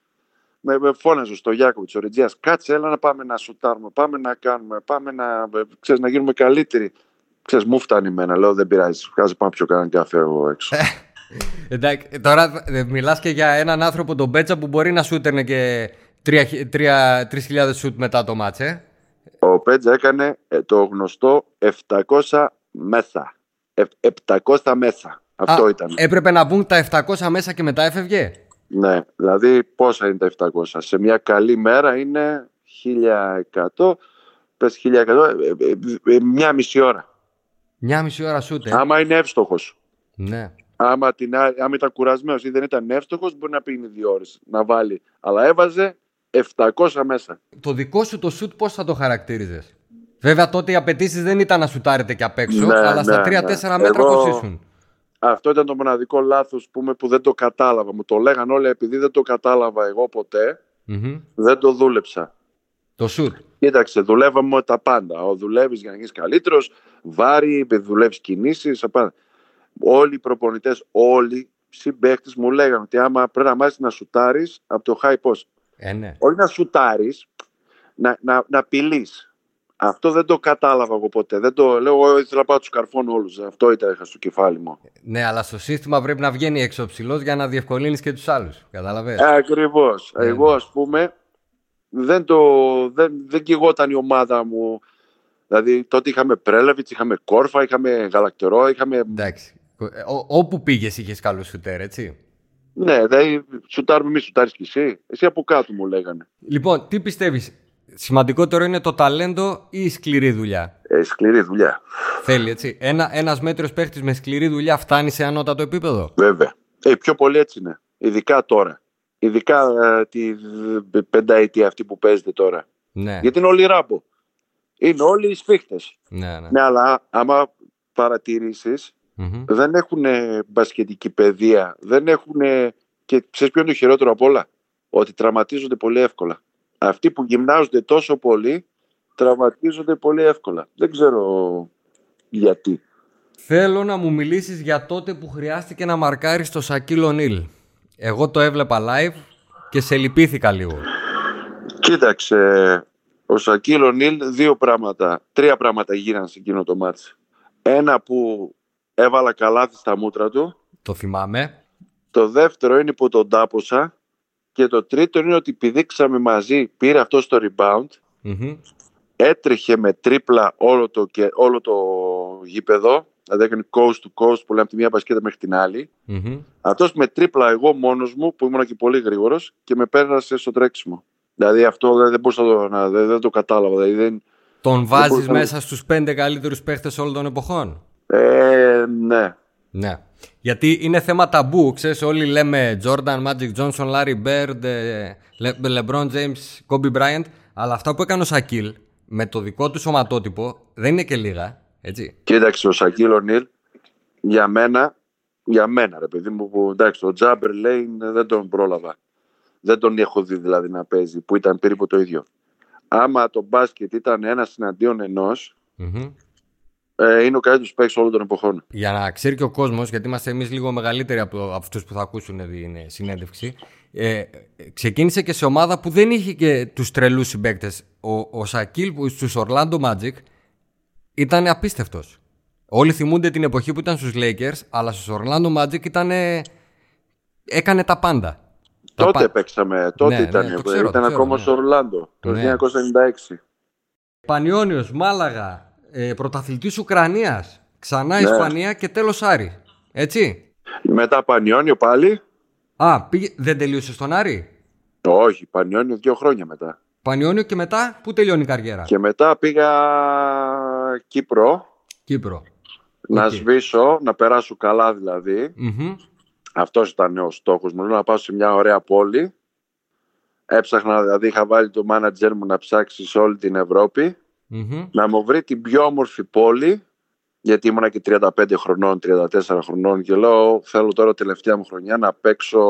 με, με φώναζε στο Γιάκο τη Οριτζία. Κάτσε, έλα να πάμε να σουτάρουμε, πάμε να κάνουμε, πάμε να, ξέρεις, να γίνουμε καλύτεροι. Ξέρεις, μου φτάνει εμένα, λέω δεν πειράζει. Κάτσε πάμε πιο κανένα καφέ εγώ έξω. Εντάξει, τώρα ε, μιλάς και για έναν άνθρωπο τον Μπέτσα που μπορεί να σούτερνε και 3.000 σουτ μετά το μάτσε. Ο Πέτσα έκανε ε, το γνωστό 700 μέσα. 700 μέσα. Αυτό ήταν. Έπρεπε να μπουν τα 700 μέσα και μετά έφευγε; Ναι, δηλαδή πόσα είναι τα 700. Σε μια καλή μέρα είναι 1100, πες 1100, ε, ε, ε, μια μισή ώρα. Μια μισή ώρα σούτε. Άμα είναι εύστοχος. Ναι. Άμα, την, άμα ήταν κουρασμένος ή δεν ήταν εύστοχος, μπορεί να πίνει δύο ώρες να βάλει. Αλλά έβαζε 700 μέσα. Το δικό σου το σουτ πώς θα το χαρακτήριζες; Βέβαια τότε οι απαιτήσεις δεν ήταν να σουτάρετε και απ' έξω, ναι, αλλά στα 3-4 ναι, ναι. μέτρα πώς ήσουν; Αυτό ήταν το μοναδικό λάθος που, που δεν το κατάλαβα. Μου το λέγαν όλοι επειδή δεν το κατάλαβα εγώ δεν το δούλεψα. Το σουτ. Κοίταξε, δουλεύαμε τα πάντα. Ο δουλεύεις για να γίνεις καλύτερος, βάρη, δουλεύεις κινήσεις. Όλοι οι προπονητές, όλοι συμπαίκτες μου λέγανε ότι άμα πρέπει να μάθεις να σουτάρεις από το high post. Ε, ναι. Όχι να σουτάρεις, να, να, να Αυτό δεν το κατάλαβα εγώ ποτέ. Δεν το λέω, εγώ ήθελα να πάω του καρφών όλους. Αυτό ήταν είχα στο κεφάλι μου. Ναι, αλλά στο σύστημα πρέπει να βγαίνει έξω ψηλός για να διευκολύνεις και τους άλλους. Κατάλαβες; Ακριβώς. Ναι, εγώ, ναι. ας πούμε, δεν, το, δεν, δεν κυγόταν η ομάδα μου. Δηλαδή τότε είχαμε Πρέλεβιτς, είχαμε Κόρφα, είχαμε Γαλακτερό, είχαμε. Εντάξει. όπου πήγες είχες καλού σουτέρ, έτσι; Ναι, δηλαδή σουτάρουμε εμείς, σουτάρεις κι εσύ. Εσύ από κάτω μου λέγανε. Λοιπόν, τι πιστεύεις, Σημαντικότερο είναι το ταλέντο ή η σκληρή δουλειά; Ε, σκληρή δουλειά. Θέλει έτσι. Ένα ένας μέτρος παίχτης με σκληρή δουλειά φτάνει σε ανώτατο επίπεδο; Βέβαια. Ε, πιο πολύ έτσι είναι. Ειδικά τώρα. Ειδικά ε, τη πενταετία αυτή που παίζεται τώρα. Ναι. Γιατί είναι όλοι ράμπο. Είναι όλοι οι σφίχτες. Ναι, ναι. ναι, αλλά άμα παρατηρήσεις mm-hmm. δεν έχουν μπασκετική παιδεία. Δεν έχουν. Και ξέρεις ποιο είναι το χειρότερο απ' όλα; Ότι τραυματίζονται πολύ εύκολα. Αυτοί που γυμνάζονται τόσο πολύ τραυματίζονται πολύ εύκολα. Δεν ξέρω γιατί. Θέλω να μου μιλήσεις για τότε που χρειάστηκε να μαρκάρεις το Σακίλο Νίλ. Εγώ το έβλεπα live και σε λυπήθηκα λίγο. Κοίταξε, ο Σακίλο Νίλ δύο πράγματα, τρία πράγματα γίνανε σε εκείνο το μάτς. Ένα που έβαλα καλάθι στα μούτρα του. Το θυμάμαι. Το δεύτερο είναι που τον τάπωσα και το τρίτο είναι ότι πηδήξαμε μαζί, πήρε αυτό στο rebound, έτρεχε με τρίπλα όλο το, και, όλο το γήπεδο, δηλαδή έκανε coast to coast που λέμε από τη μία μπασκέτα μέχρι την άλλη. Mm-hmm. Αυτός με τρίπλα εγώ μόνος μου που ήμουν και πολύ γρήγορος και με πέρασε στο τρέξιμο. Δηλαδή αυτό δεν μπορούσα να, δεν, δεν το κατάλαβα. Δηλαδή δεν, Τον βάζεις μέσα στους πέντε καλύτερους παίχτες όλων των εποχών; Ε, ναι. Ναι. Γιατί είναι θέμα ταμπού, ξέρεις, όλοι λέμε Jordan, Magic Johnson, Larry Bird, ε, LeBron James, Kobe Bryant, αλλά αυτά που έκανε ο Σακίλ με το δικό του σωματότυπο δεν είναι και λίγα, έτσι. Κοίταξε, ο Σακίλ Ονίλ, για μένα, για μένα ρε παιδί μου, που εντάξει, ο Τζάμπερ λέει δεν τον πρόλαβα. Δεν τον έχω δει δηλαδή να παίζει, που ήταν περίπου το ίδιο. Άμα το μπάσκετ ήταν ένας συναντίον ε, είναι ο καλύτερος παίκτη όλων των εποχών. Για να ξέρει και ο κόσμος, γιατί είμαστε εμείς λίγο μεγαλύτεροι από αυτούς που θα ακούσουν την συνέντευξη. Ε, ξεκίνησε και σε ομάδα που δεν είχε και τους τρελούς συμπαίκτες. Ο, ο Σακίλ στους Orlando Magic ήταν απίστευτος. Όλοι θυμούνται την εποχή που ήταν στους Lakers, αλλά στους Orlando Magic ήταν. έκανε τα πάντα. Τότε τα... παίξαμε, τότε ναι, ήταν, ναι, ξέρω, ήταν ακόμα ναι. στο Ορλάντο, το ναι. 1996. Πανιόνιος, Μάλαγα, ε, πρωταθλητής Ουκρανίας, ξανά ναι. Ισπανία και τέλος Άρη. Έτσι. Μετά Πανιόνιο πάλι. Α, πήγε... δεν τελείωσε στον Άρη; Όχι, Πανιόνιο δύο χρόνια μετά. Πανιόνιο και μετά, πού τελειώνει η καριέρα; Και μετά πήγα Κύπρο. Κύπρο. Να okay. σβήσω, να περάσω καλά δηλαδή. Mm-hmm. Αυτός ήταν ο στόχος μου, να πάω σε μια ωραία πόλη. Έψαχνα, δηλαδή είχα βάλει το μάνατζερ μου να ψάξει σε όλη την Ευρώπη mm-hmm. να μου βρει την πιο όμορφη πόλη γιατί ήμουνα και 35 χρονών, 34 χρονών και λέω θέλω τώρα τελευταία μου χρονιά να παίξω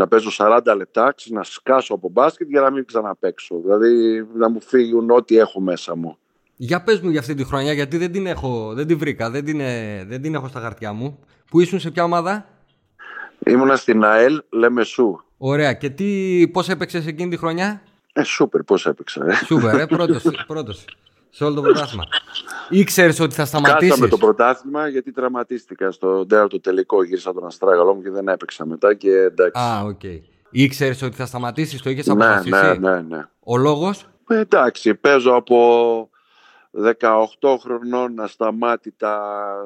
να παίζω 40 λεπτά, να σκάσω από μπάσκετ για να μην ξαναπαίξω. Δηλαδή να μου φύγουν ό,τι έχω μέσα μου. Για πες μου για αυτή τη χρονιά, γιατί δεν την έχω, δεν την βρήκα, δεν την, δεν την έχω στα χαρτιά μου. Πού ήσουν, σε ποια ομάδα; Ήμουνα στην ΑΕΛ Λεμεσού. Ωραία. Και τι, πώς έπαιξες εκείνη τη χρονιά; Ε, σούπερ, πώς έπαιξα. Ε. Σούπερ, ε, πρώτος, πρώτος. Σε όλο το πρωτάθλημα. Ήξερε ότι θα σταματήσει. Χάσαμε το πρωτάθλημα γιατί τραυματίστηκα στο το τελικό. Γύρισα τον Αστράγαλό μου και δεν έπαιξα μετά και εντάξει. Α, OK. Okay. Ήξερε ότι θα σταματήσεις, το είχες ναι, αποφασίσει; Ναι, ναι, ναι. Ο λόγος; Ε, εντάξει, παίζω από 18 χρονών ασταμάτητα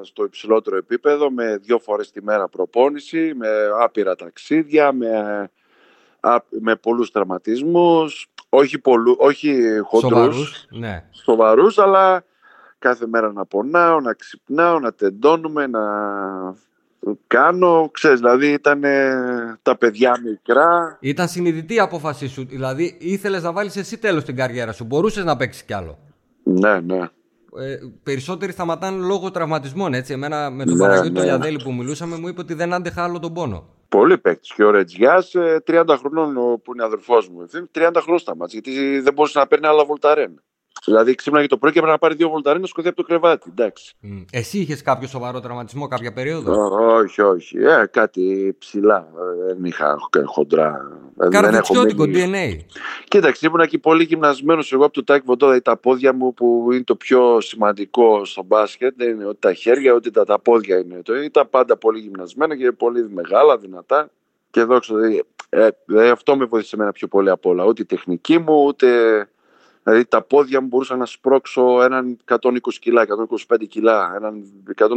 στο υψηλότερο επίπεδο με δύο φορές τη μέρα προπόνηση, με άπειρα ταξίδια, με, με πολλούς τραυματισμούς όχι, πολλού, όχι χοντρούς, σοβαρούς, ναι. σοβαρούς, αλλά κάθε μέρα να πονάω, να ξυπνάω, να τεντώνουμε, να κάνω, ξέρεις, δηλαδή ήταν τα παιδιά μικρά. Ήταν συνειδητή η απόφασή σου, δηλαδή ήθελες να βάλεις εσύ τέλος την καριέρα σου, μπορούσες να παίξεις κι άλλο. Ναι, ναι. ε, περισσότεροι σταματάνε λόγω τραυματισμών. Έτσι. Εμένα με τον ναι, Παναγιώτη ναι. που μιλούσαμε μου είπε ότι δεν άντεχα άλλο τον πόνο. Πολύ παίκτης. Και ο Ρετζιάς, 30 χρονών που είναι αδερφός μου, 30 χρονών σταμάτησε γιατί δεν μπορούσε να παίρνει άλλα βολταρέν. Δηλαδή ξύπναγε το πρωί και έπρεπε να πάρει δύο βολταρέ να σκοτεί από το κρεβάτι. Εντάξει. Εσύ είχες κάποιο σοβαρό τραυματισμό κάποια περίοδο; όχι, όχι. Ε, κάτι ψηλά. Δεν είχα χοντρά. Καρδιτσιώτικο DNA. Κοίταξε, ήμουν και πολύ γυμνασμένος εγώ από το τάκι βοντό. Δηλαδή τα πόδια μου που είναι το πιο σημαντικό στο μπάσκετ. Δεν είναι ότι τα χέρια, ότι τα, τα πόδια είναι. Το, ήταν πάντα πολύ γυμνασμένα και πολύ μεγάλα, δυνατά. Και δόξα. Δηλαδή, ε, ε, αυτό με βοήθησε εμένα πιο πολύ απ' όλα. Ούτε η τεχνική μου, ούτε Δηλαδή τα πόδια μου μπορούσα να σπρώξω έναν 120 κιλά, 125 κιλά, έναν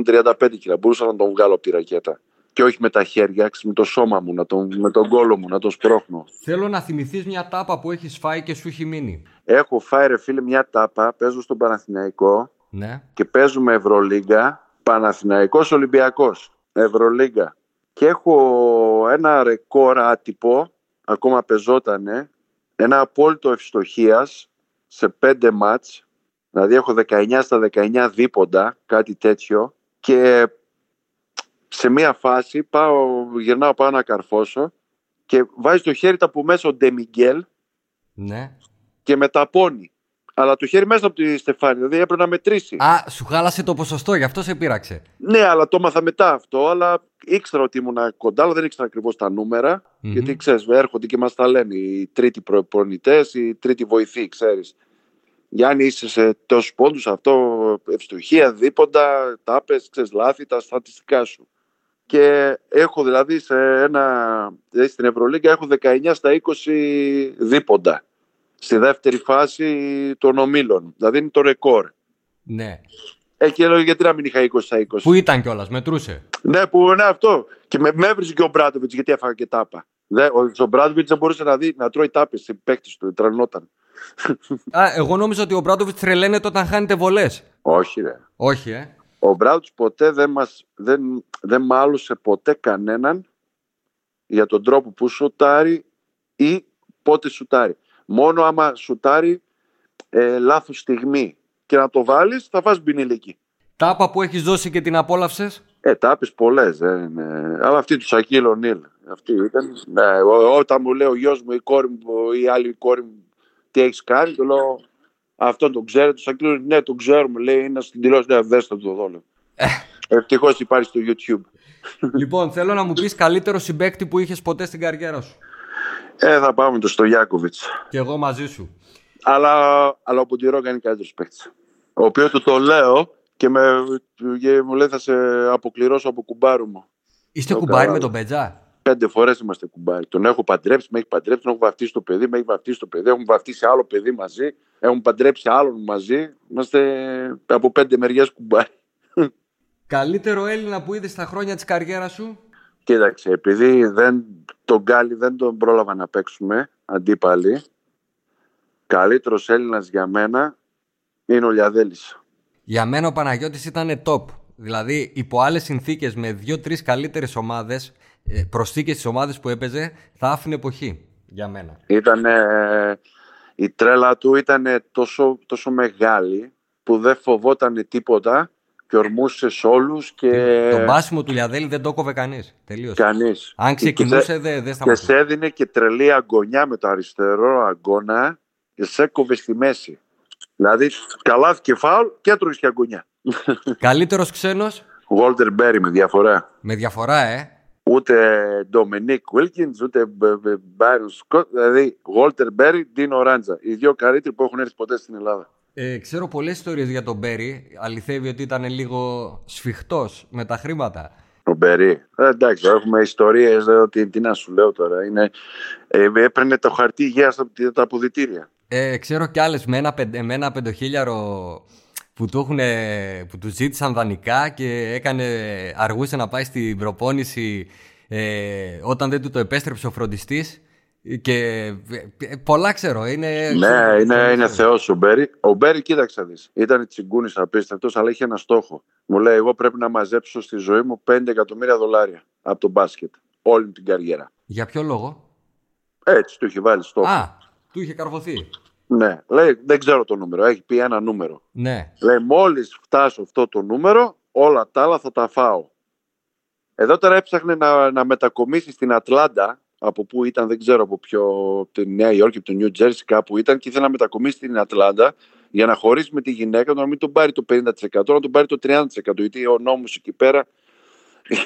135 κιλά. Μπορούσα να τον βγάλω από τη ρακέτα. Και όχι με τα χέρια, με το σώμα μου, να τον, με τον κόλο μου, να τον σπρώχνω. Θέλω να θυμηθείς μια τάπα που έχεις φάει και σου έχει μείνει. Έχω φάει, ρε φίλε, μια τάπα. Παίζω στον Παναθηναϊκό ναι. και παίζουμε Ευρωλίγκα. Παναθηναϊκός Ολυμπιακός. Ευρωλίγκα. Και έχω ένα ρεκόρ άτυπο, ακόμα πεζότανε, ένα απόλυτο ευστοχίας σε πέντε μάτς, δηλαδή έχω 19 στα 19 δίποντα, κάτι τέτοιο και σε μία φάση πάω, γυρνάω πάω να καρφώσω και βάζει το χέρι τα που μέσα ο Ντεμιγκέλ ναι. και μεταπώνει. Αλλά το χέρι μέσα από τη στεφάνη, δηλαδή έπρεπε να μετρήσει. Α, σου χάλασε το ποσοστό, γι' αυτό σε πήραξε. Ναι, αλλά το έμαθα μετά αυτό, αλλά ήξερα ότι ήμουν κοντά, αλλά δεν ήξερα ακριβώς τα νούμερα. Γιατί ξέρεις, έρχονται και μας τα λένε οι τρίτοι προπονητές, οι τρίτοι βοηθοί, ξέρεις. Γιάννη, είσαι σε τόσους πόντους, αυτό ευστοχία, δίποντα, τάπε, ξέρεις λάθη, τα στατιστικά σου. Και έχω δηλαδή σε ένα, δηλαδή στην Ευρωλίγκα έχω 19 στα 20 δίποντα. Στη δεύτερη φάση των ομίλων. Δηλαδή είναι το ρεκόρ. Ναι. Ε, και λέω γιατί να μην είχα 20 στα 20. Πού ήταν κιόλας, μετρούσε. Ναι, που είναι αυτό. Και με, με έβριζε και ο Μπράτοβιτ γιατί έφαγα και τάπα. Δε, ο, ο Μπράτοβιτ δεν μπορούσε να δει να τρώει τάπες στην παίκτη του, τρελνόταν. Α, εγώ νόμιζα ότι ο Μπράτοβιτ τρελαίνεται όταν χάνετε βολές. Όχι, ρε. Όχι, ε. Ο Μπράτοβιτ ποτέ δεν, μας, δεν, δεν μάλωσε ποτέ κανέναν για τον τρόπο που σουτάρει ή πότε σουτάρει. Μόνο άμα σουτάρει ε, λάθος στιγμή και να το βάλεις θα φας μπινιλίκι. Τάπα που έχεις δώσει και την απόλαυσες; Ε, τάπες πολλές. Ε, Αλλά αυτή τους Σακίλ Νίλ. Αυτή ήταν. Ναι, όταν μου λέει ο γιος μου, η κόρη μου, η άλλη κόρη μου τι έχεις κάνει, του λέω αυτό τον ξέρετε. Τους Σακίλ ναι, τον ξέρουμε. Λέει είναι στην τηλεόραση. Ναι, δέστε το εδώ. Ευτυχώς υπάρχει στο YouTube. Λοιπόν, θέλω να μου πεις καλύτερο συμπέκτη που είχες ποτέ στην καριέρα σου. Ε, θα πάμε το στο Γιάκοβιτς. Και εγώ μαζί σου. Αλλά, αλλά ο Ποντιρό κάνει καλύτερος παίκτης. Ο οποίος του το λέω και, με, και μου λέει θα σε αποκληρώσω από κουμπάρου μου. Είστε κουμπάρι με τον Μπέτζα; Πέντε φορές είμαστε κουμπάρι. Τον έχω παντρέψει, με έχει παντρέψει, τον έχω βαφτίσει το παιδί, με έχει βαφτίσει το παιδί. Έχουμε βαφτίσει άλλο παιδί μαζί. Έχουμε παντρέψει άλλον μαζί. Είμαστε από πέντε μεριές κουμπάρι. Καλύτερο Έλληνα που είδες στα χρόνια της καριέρας σου; Κοίταξε, επειδή δεν, τον Γκάλι δεν τον πρόλαβα να παίξουμε αντίπαλοι, καλύτερος Έλληνας για μένα είναι ο Λιαδέλης. Για μένα ο Παναγιώτης ήταν top. Δηλαδή, υπό άλλες συνθήκες με δύο-τρεις καλύτερες ομάδες, ε, προσθήκες στις ομάδες που έπαιζε, θα άφηνε εποχή. Για μένα. Ήταν. η τρέλα του ήταν τόσο, τόσο μεγάλη που δεν φοβόταν τίποτα και ορμούσε σε όλους. Και... Το μπάσιμο του Λιαδέλη δεν το κόβε κανείς. Τελείω. Κανείς. Αν ξεκινούσε, δεν δε σταματούσε. Και σε έδινε και τρελή αγωνιά με το αριστερό αγώνα και σε έκοβε στη μέση. Δηλαδή, καλά και φάουλ και έτρωγε και αγωνιά. Καλύτερος ξένος; Βόλτερ Μπέρι με διαφορά. Με διαφορά, ε. Ούτε Ντομινίκ Βίλκινς, ούτε Μπάιρον Σκοτ. Δηλαδή, Βόλτερ Μπέρι, Ντίνο Ράντζα. Οι δύο καλύτεροι που έχουν έρθει ποτέ στην Ελλάδα. Ε, ξέρω πολλές ιστορίες για τον Μπέρι. Αληθεύει ότι ήταν λίγο σφιχτός με τα χρήματα. Ο Μπέρι. Ε, εντάξει, έχουμε ιστορίες. Ε, τι, να σου λέω τώρα. Είναι, ε, έπαιρνε το χαρτί υγείας από τα αποδητήρια. Ε, ξέρω κι άλλες με ένα, με ένα πεντοχίλιαρο που του, έχουν, που του ζήτησαν δανεικά και έκανε, αργούσε να πάει στην προπόνηση ε, όταν δεν του το επέστρεψε ο φροντιστής και ε, πολλά ξέρω. Είναι, ναι, είναι, είναι θεός ο Μπέρι. Ο Μπέρι, κοίταξε δεις. Ήταν τσιγκούνης απίστευτος, αλλά είχε ένα στόχο. Μου λέει: Εγώ πρέπει να μαζέψω στη ζωή μου 5 εκατομμύρια δολάρια από το μπάσκετ. Όλη την καριέρα. Για ποιο λόγο; Έτσι, του είχε βάλει στόχο. Α, του είχε καρφωθεί. Ναι, λέει, δεν ξέρω το νούμερο. Έχει πει ένα νούμερο. Ναι. Λέει, μόλις φτάσω αυτό το νούμερο, όλα τα άλλα θα τα φάω. Εδώ τώρα έψαχνε να, να μετακομίσει στην Ατλάντα, από πού ήταν, δεν ξέρω από ποιο, από τη Νέα Υόρκη, από το Νιου Τζέρσι, κάπου ήταν, και ήθελε να μετακομίσει στην Ατλάντα για να χωρίσει με τη γυναίκα του, να μην τον πάρει το 50%, να τον πάρει το 30%. Γιατί ο νόμος εκεί πέρα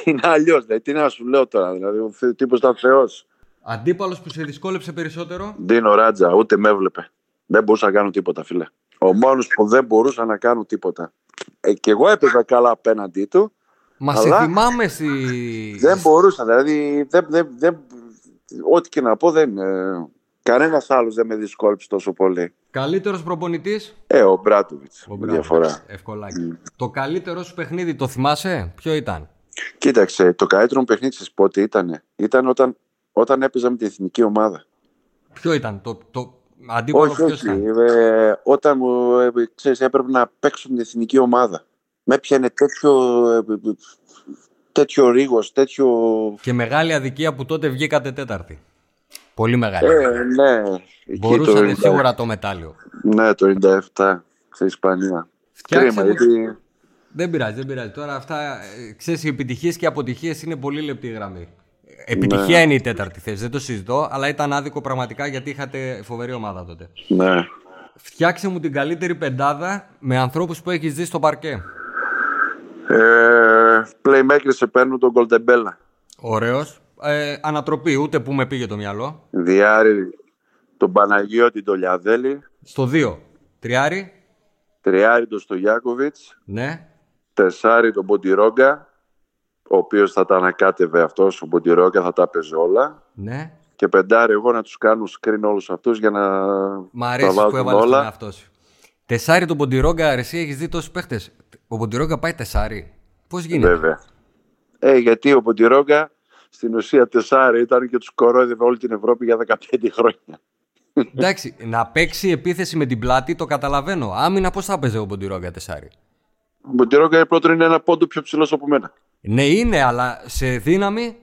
είναι αλλιώς. Δηλαδή, τι να σου λέω τώρα, δηλαδή, ο τύπος ήταν Θεός. Αντίπαλος που σε δυσκόλεψε περισσότερο; Ντίνο Ράτζα, ούτε με έβλεπε. Δεν μπορούσα να κάνω τίποτα, φίλε. Ο μόνος που δεν μπορούσα να κάνω τίποτα. Ε, και εγώ έπαιζα καλά απέναντί του. Μα Αλλά- σε θυμάμαι στη. Δεν μπορούσα, δηλαδή. Δεν, δεν, δεν, ό,τι και να πω, δεν. Ε, Κανένας άλλος δεν με δυσκόλεψε τόσο πολύ. Καλύτερος προπονητής; Ε, ο Μπράτοβιτς. Διαφορά. Ευκολάκι. Το καλύτερο σου παιχνίδι το θυμάσαι, ποιο ήταν; Κοίταξε, το καλύτερο μου παιχνίδι τη πότε ήταν. Ήταν όταν, όταν έπαιζα με την εθνική ομάδα. Ποιο ήταν, το, το αντίπαλο όχι, ποιος όχι. ήταν; Ε, όταν μου ε, ξέρεις, έπρεπε να παίξω την εθνική ομάδα. Με έπιανε τέτοιο, ε, ε, τέτοιο ρίγος, τέτοιο... Και μεγάλη αδικία που τότε βγήκατε τέταρτη. Πολύ μεγάλη. Ε, ναι. Εκεί Μπορούσατε το 90. σίγουρα το μετάλλιο. Ναι, το 97 στην Ισπανία. Φτιάξε Κρίμα, μου- γιατί... Δεν πειράζει, δεν πειράζει. Τώρα αυτά, ε, ξέρεις, οι επιτυχίες και οι αποτυχίες είναι πολύ λεπτή γραμμή. Επιτυχία Ναι. είναι η τέταρτη θέση, δεν το συζητώ, αλλά ήταν άδικο πραγματικά γιατί είχατε φοβερή ομάδα τότε. Ναι. Φτιάξε μου την καλύτερη πεντάδα με ανθρώπους που έχεις δει στο παρκέ. Ε, playmaker σε παίρνουν τον Γκολτεμπέλα. Ωραίος. Ε, ανατροπή, ούτε που με πήγε το μυαλό. Διάρη τον Παναγιώτη τον Λιαδέλη. Στο 2. Τριάρι. Τριάρη τον Στογιάκοβιτς. Ναι. Τεσάρι τον Ποντιρόγκα. Ο οποίος θα τα ανακάτευε αυτός ο Ποντιρόγκα, θα τα έπαιζε όλα. Ναι. Και πεντάρι εγώ να τους κάνω screen όλους αυτούς για να Μ' τα αρέσει που βάζουν έβαλες τον όλα. εαυτό σου. Τεσάρι τον Ποντιρόγκα, εσύ έχεις δει τόσους παίχτες. Ο Ποντιρόγκα πάει τεσάρι. Πώς γίνεται; Βέβαια. Ε, γιατί ο Ποντιρόγκα στην ουσία τεσάρι ήταν και τους κορόιδευε όλη την Ευρώπη για 15 χρόνια. Εντάξει, να παίξει επίθεση με την πλάτη το καταλαβαίνω. Άμυνα πώς θα παίζει ο Ποντιρόγκα τεσάρι; Ο Ποντιρόγκα πρώτον είναι ένα πόντο πιο ψηλός από μένα. Ναι, είναι, αλλά σε δύναμη;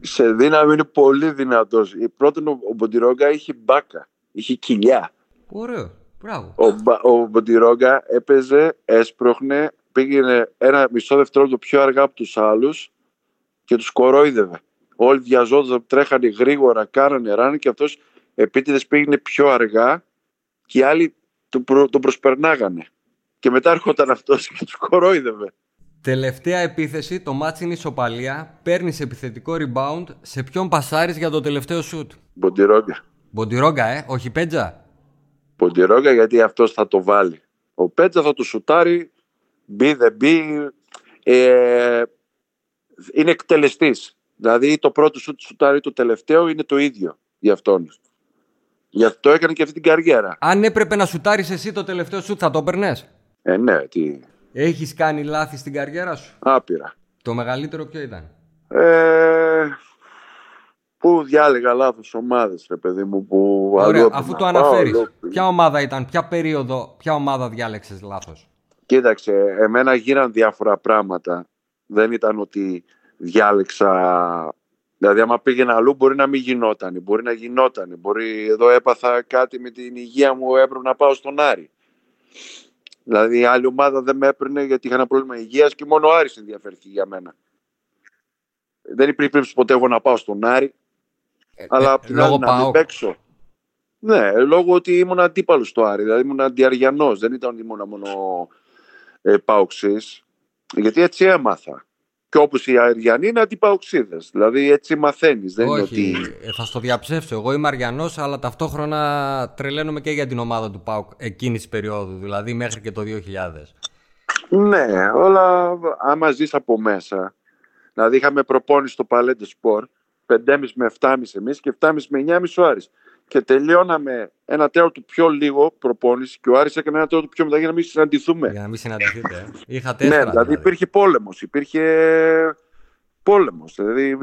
Σε δύναμη είναι πολύ δυνατός. Η- Πρώτον ο ο Ποντιρόγκα είχε μπάκα, είχε κοιλιά. Ωραίο. Μπράβο. Ο, Μπα- ο Μποντιρόγκα έπαιζε, έσπροχνε, πήγαινε ένα μισό δευτερόλεπτο πιο αργά από τους άλλους και τους κορόιδευε. Όλοι βιαζόντουσαν, τρέχανε γρήγορα, κάνανε ράνε και αυτός επίτηδες πήγαινε πιο αργά και οι άλλοι τον, προ- τον προσπερνάγανε. Και μετά έρχονταν αυτός και τους κορόιδευε. Τελευταία επίθεση, το μάτς είναι ισοπαλία. Παίρνεις επιθετικό rebound. Σε ποιον πασάρεις για το τελευταίο σουτ; Μποντιρόγκα. Μποντιρόγκα, ε, όχι πέντζα. Ποντιρόγκα γιατί αυτός θα το βάλει. Ο Πέτσα θα του σουτάρει, μπει δεν μπει. Ε, είναι εκτελεστής. Δηλαδή το πρώτο σουτ σουτάρει το τελευταίο είναι το ίδιο για αυτόν. Γι' αυτό έκανε και αυτή την καριέρα. Αν έπρεπε να σουτάρεις εσύ το τελευταίο σουτ, θα το έπαιρνες; Ε, ναι, τι. Έχεις κάνει λάθη στην καριέρα σου; Άπειρα. Το μεγαλύτερο ποιο ήταν; Ε, πού διάλεγα λάθος ομάδες, ρε παιδί μου, που αλλού Ωραία, έπρεπε αφού να το πάω, αναφέρεις. αλλού- Ποια ομάδα ήταν, ποια περίοδο, ποια ομάδα διάλεξες λάθος; Κοίταξε, εμένα γίναν διάφορα πράγματα. Δεν ήταν ότι διάλεξα. Δηλαδή, άμα πήγαινα αλλού, μπορεί να μην γινόταν. Μπορεί να γινόταν. Μπορεί εδώ έπαθα κάτι με την υγεία μου, έπρεπε να πάω στον Άρη. Δηλαδή, η άλλη ομάδα δεν με έπαιρνε γιατί είχα ένα πρόβλημα υγείας και μόνο ο Άρης ενδιαφέρθηκε για μένα. Δεν υπήρχε περίπτωση ποτέ εγώ να πάω στον Άρη, αλλά απ' την λόγω άλλη να μην ΠΑΟΚ. παίξω. Ναι, λόγω ότι ήμουν αντίπαλος στο Άρη. Δηλαδή ήμουν αντιαριανός. Δεν ήταν ότι ήμουν μόνο ε, παοξής. Γιατί έτσι έμαθα. Και όπως οι Αριανοί είναι αντιπαοξίδες. Δηλαδή έτσι μαθαίνεις. Δεν είναι Όχι, ότι. ε, θα στο διαψεύσω. Εγώ είμαι Αριανός, αλλά ταυτόχρονα τρελαίνομαι και για την ομάδα του ΠΑΟΚ εκείνης της περίοδου, δηλαδή μέχρι και το 2000. Ναι, όλα άμα ζεις από μέσα. Δηλαδή είχαμε προπόνηση στο Παλέντε Σπορ 5,5 με 7,5 εμείς και 7,5 με 9,5 ο Άρης. Και τελειώναμε ένα τέταρτο πιο λίγο προπόνηση και ο Άρης έκανε ένα τέταρτο πιο μετά για να μην συναντηθούμε. Για να μην συναντηθείτε. ε. Είχα Ναι, τέσσερα. δηλαδή υπήρχε πόλεμος, υπήρχε πόλεμος. Δηλαδή,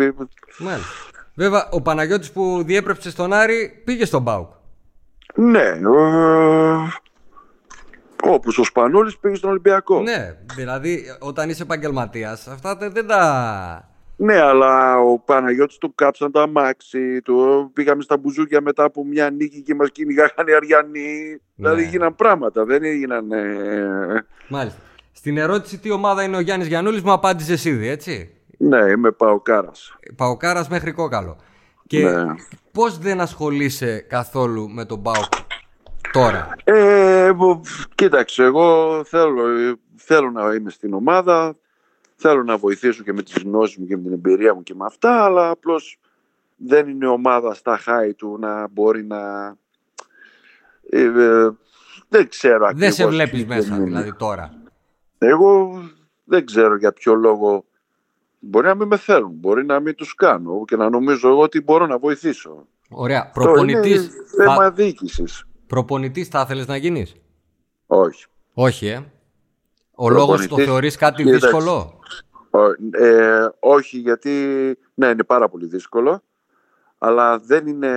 Μάλιστα. Βέβαια, ο Παναγιώτης που διέπρεψε στον Άρη πήγε στον ΠΑΟΚ. ναι, ε, όπως ο Σπανούλης πήγε στον Ολυμπιακό. Ναι, δηλαδή όταν είσαι επαγγελματίας, αυτά δεν, δεν τα. Ναι, αλλά ο Παναγιώτης του κάψαν το αμάξι του. Πήγαμε στα μπουζούκια μετά από μια νίκη και μας κυνηγάγαν οι Αριανοί. Ναι. Δηλαδή έγιναν πράγματα, δεν έγιναν... Ε... Μάλιστα. Στην ερώτηση τι ομάδα είναι ο Γιάννης Γιαννούλης μου απάντησες ήδη, έτσι. Ναι, είμαι Παοκάρας. Παοκάρας μέχρι κόκαλο. Και ναι. πώς δεν ασχολείσαι καθόλου με τον Πάοκ τώρα; Ε, κοίταξε, εγώ θέλω, θέλω να είμαι στην ομάδα, θέλω να βοηθήσω και με τις γνώσεις μου και με την εμπειρία μου και με αυτά, αλλά απλώς δεν είναι ομάδα στα χάη του να μπορεί να... Ε, ε, δεν ξέρω ακριβώς. Δεν σε βλέπεις μέσα δηλαδή τώρα. Εγώ δεν ξέρω για ποιο λόγο μπορεί να μην με θέλουν, μπορεί να μην τους κάνω και να νομίζω εγώ ότι μπορώ να βοηθήσω. Ωραία. Προπονητής... είναι θέμα θα... διοίκησης. Προπονητής θα ήθελες να γίνεις; Όχι. Όχι, ε. Ο λόγος το θεωρείς κάτι δύσκολο; Ε, όχι, γιατί ναι, είναι πάρα πολύ δύσκολο, αλλά δεν είναι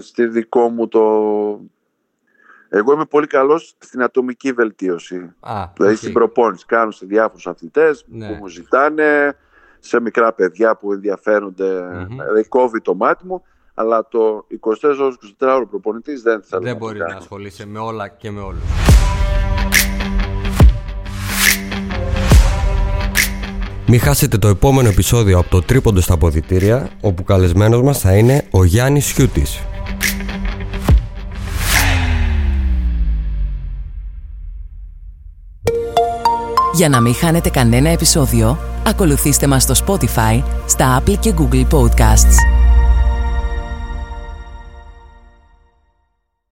στη δικό μου το... Εγώ είμαι πολύ καλός στην ατομική βελτίωση. Α, δηλαδή στην προπόνηση. Κάνω σε διάφορους αθλητές ναι. που μου ζητάνε, σε μικρά παιδιά που ενδιαφέρονται. Mm-hmm. Δηλαδή κόβει το μάτι μου, αλλά το 24 ώρες 24 ώρο προπονητής δεν θέλω Δεν μπορεί να ασχολείσαι με όλα και με όλους. Μην χάσετε το επόμενο επεισόδιο από το Τρίποντο στα Ποδητήρια, όπου καλεσμένος μας θα είναι ο Γιάννης Χιούτης. Για να μην χάνετε κανένα επεισόδιο, ακολουθήστε μας στο Spotify, στα Apple και Google Podcasts.